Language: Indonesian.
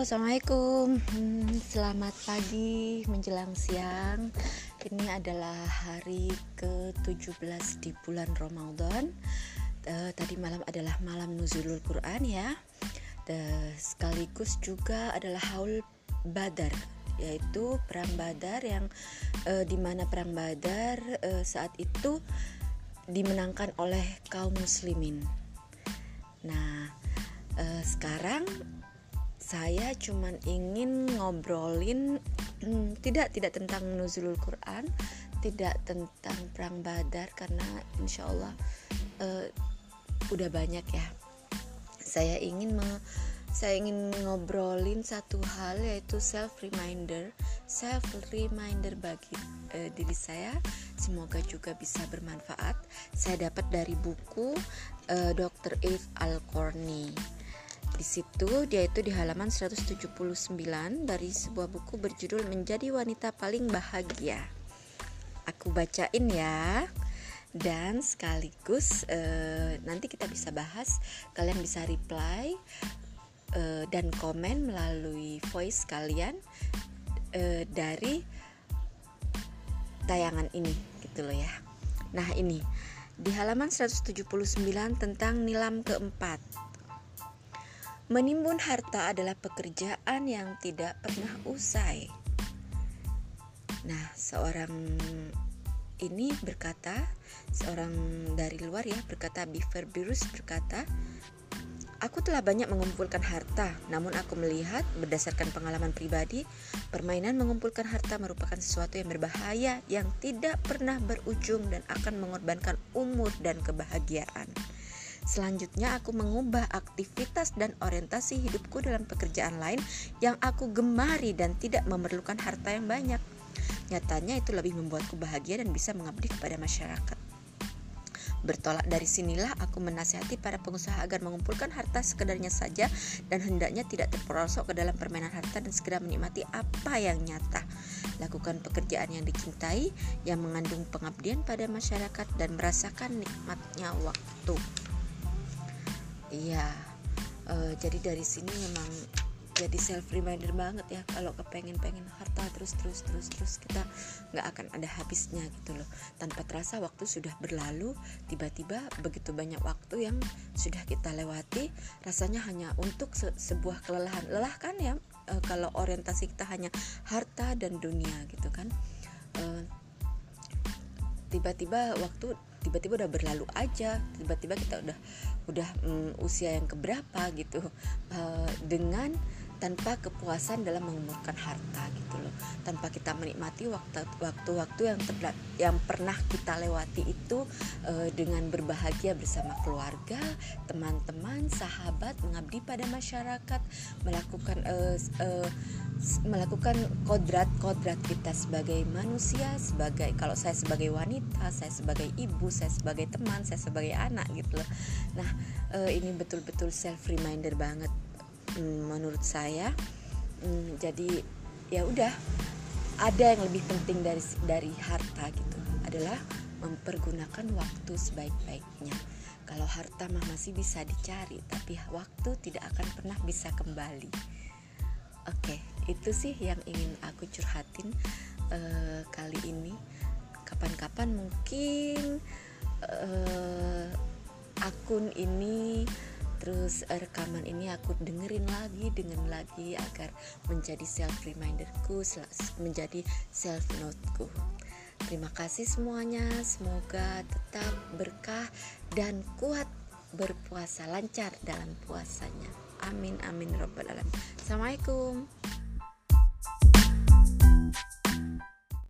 Assalamualaikum. Hmm, selamat pagi menjelang siang. Ini adalah hari ke-17 di bulan Ramadan. Uh, tadi malam adalah malam nuzulul Quran ya. Uh, sekaligus juga adalah haul Badar, yaitu perang Badar yang uh, di mana perang Badar uh, saat itu dimenangkan oleh kaum muslimin. Nah, sekarang saya cuman ingin ngobrolin hmm, tidak tidak tentang nuzulul Quran, tidak tentang perang Badar karena insya Allah uh, udah banyak ya. Saya ingin me, saya ingin ngobrolin satu hal yaitu self reminder, self reminder bagi uh, diri saya. Semoga juga bisa bermanfaat. Saya dapat dari buku uh, Dr. Eve Alcorni di situ dia itu di halaman 179 dari sebuah buku berjudul Menjadi Wanita Paling Bahagia. Aku bacain ya. Dan sekaligus uh, nanti kita bisa bahas, kalian bisa reply uh, dan komen melalui voice kalian uh, dari tayangan ini gitu loh ya. Nah, ini di halaman 179 tentang nilam keempat Menimbun harta adalah pekerjaan yang tidak pernah usai. Nah, seorang ini berkata, seorang dari luar ya berkata Beaver Birus berkata, Aku telah banyak mengumpulkan harta, namun aku melihat berdasarkan pengalaman pribadi, permainan mengumpulkan harta merupakan sesuatu yang berbahaya yang tidak pernah berujung dan akan mengorbankan umur dan kebahagiaan. Selanjutnya aku mengubah aktivitas dan orientasi hidupku dalam pekerjaan lain yang aku gemari dan tidak memerlukan harta yang banyak. Nyatanya itu lebih membuatku bahagia dan bisa mengabdi kepada masyarakat. Bertolak dari sinilah aku menasihati para pengusaha agar mengumpulkan harta sekedarnya saja dan hendaknya tidak terperosok ke dalam permainan harta dan segera menikmati apa yang nyata. Lakukan pekerjaan yang dicintai yang mengandung pengabdian pada masyarakat dan merasakan nikmatnya waktu. Iya, uh, jadi dari sini memang jadi self reminder banget ya kalau kepengen pengen harta terus terus terus terus kita nggak akan ada habisnya gitu loh. Tanpa terasa waktu sudah berlalu tiba-tiba begitu banyak waktu yang sudah kita lewati rasanya hanya untuk se sebuah kelelahan. Lelah kan ya e, kalau orientasi kita hanya harta dan dunia gitu kan. E, tiba-tiba waktu tiba-tiba udah berlalu aja tiba-tiba kita udah udah um, usia yang keberapa gitu. Uh, dengan tanpa kepuasan dalam mengumurkan harta gitu loh. Tanpa kita menikmati waktu waktu-waktu yang terla, yang pernah kita lewati itu uh, dengan berbahagia bersama keluarga teman-teman sahabat mengabdi pada masyarakat melakukan uh, uh, melakukan kodrat-kodrat kita sebagai manusia sebagai kalau saya sebagai wanita saya sebagai ibu saya sebagai teman saya sebagai anak gitu loh. Nah uh, ini betul-betul self reminder banget menurut saya hmm, jadi ya udah ada yang lebih penting dari dari harta gitu adalah mempergunakan waktu sebaik-baiknya. Kalau harta mah masih bisa dicari tapi waktu tidak akan pernah bisa kembali. Oke itu sih yang ingin aku curhatin uh, kali ini. Kapan-kapan mungkin uh, akun ini terus eh, rekaman ini aku dengerin lagi dengan lagi agar menjadi self reminderku menjadi self noteku terima kasih semuanya semoga tetap berkah dan kuat berpuasa lancar dalam puasanya. Amin amin robbal alamin. Assalamualaikum